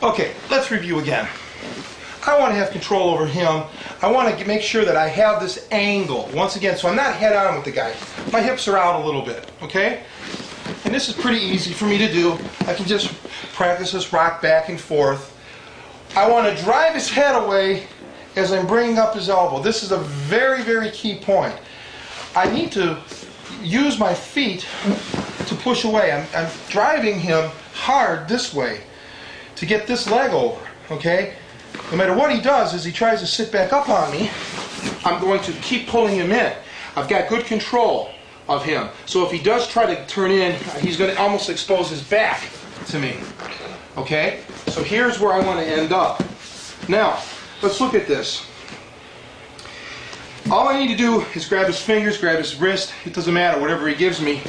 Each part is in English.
Okay, let's review again. I want to have control over him. I want to make sure that I have this angle, once again, so I'm not head on with the guy. My hips are out a little bit, okay? And this is pretty easy for me to do. I can just practice this rock back and forth. I want to drive his head away as I'm bringing up his elbow. This is a very, very key point. I need to use my feet to push away. I'm, I'm driving him hard this way to get this leg over, okay? No matter what he does, as he tries to sit back up on me, I'm going to keep pulling him in. I've got good control of him. So if he does try to turn in, he's going to almost expose his back to me. Okay? So here's where I want to end up. Now, let's look at this. All I need to do is grab his fingers, grab his wrist, it doesn't matter, whatever he gives me,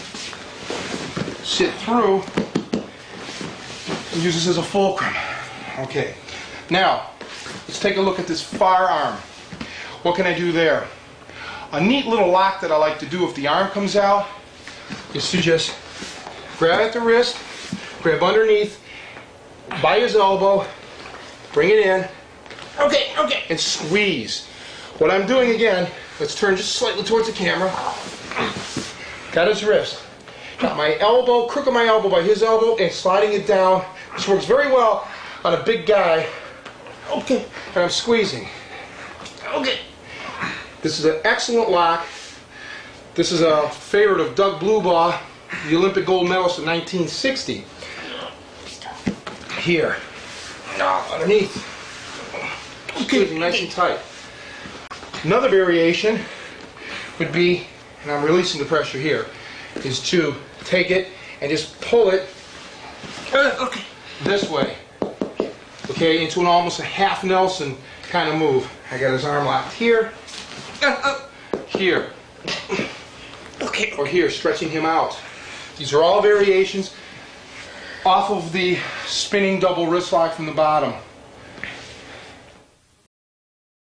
sit through, and use this as a fulcrum. Okay. Now, let's take a look at this far arm. What can I do there? A neat little lock that I like to do if the arm comes out is to just grab at the wrist, grab underneath, by his elbow, bring it in, okay, okay, and squeeze. What I'm doing again, let's turn just slightly towards the camera. Got his wrist. Got my elbow, crook of my elbow by his elbow, and sliding it down, which works very well on a big guy. Okay. And I'm squeezing. Okay. This is an excellent lock. This is a favorite of Doug Blubaugh, the Olympic gold medalist in 1960. Here. Underneath. Squeezing nice and tight. Another variation would be, and I'm releasing the pressure here, is to take it and just pull it Okay. this way. Okay, into an almost a half Nelson kind of move. I got his arm locked here, Uh, here, uh, okay. or here, stretching him out. These are all variations off of the spinning double wrist lock from the bottom.